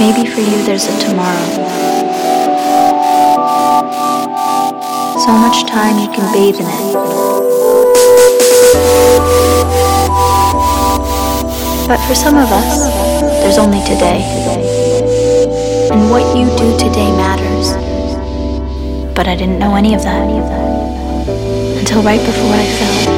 Maybe for you there's a tomorrow. So much time you can bathe in it. But for some of us, there's only today. And what you do today matters. But I didn't know any of that until right before I fell.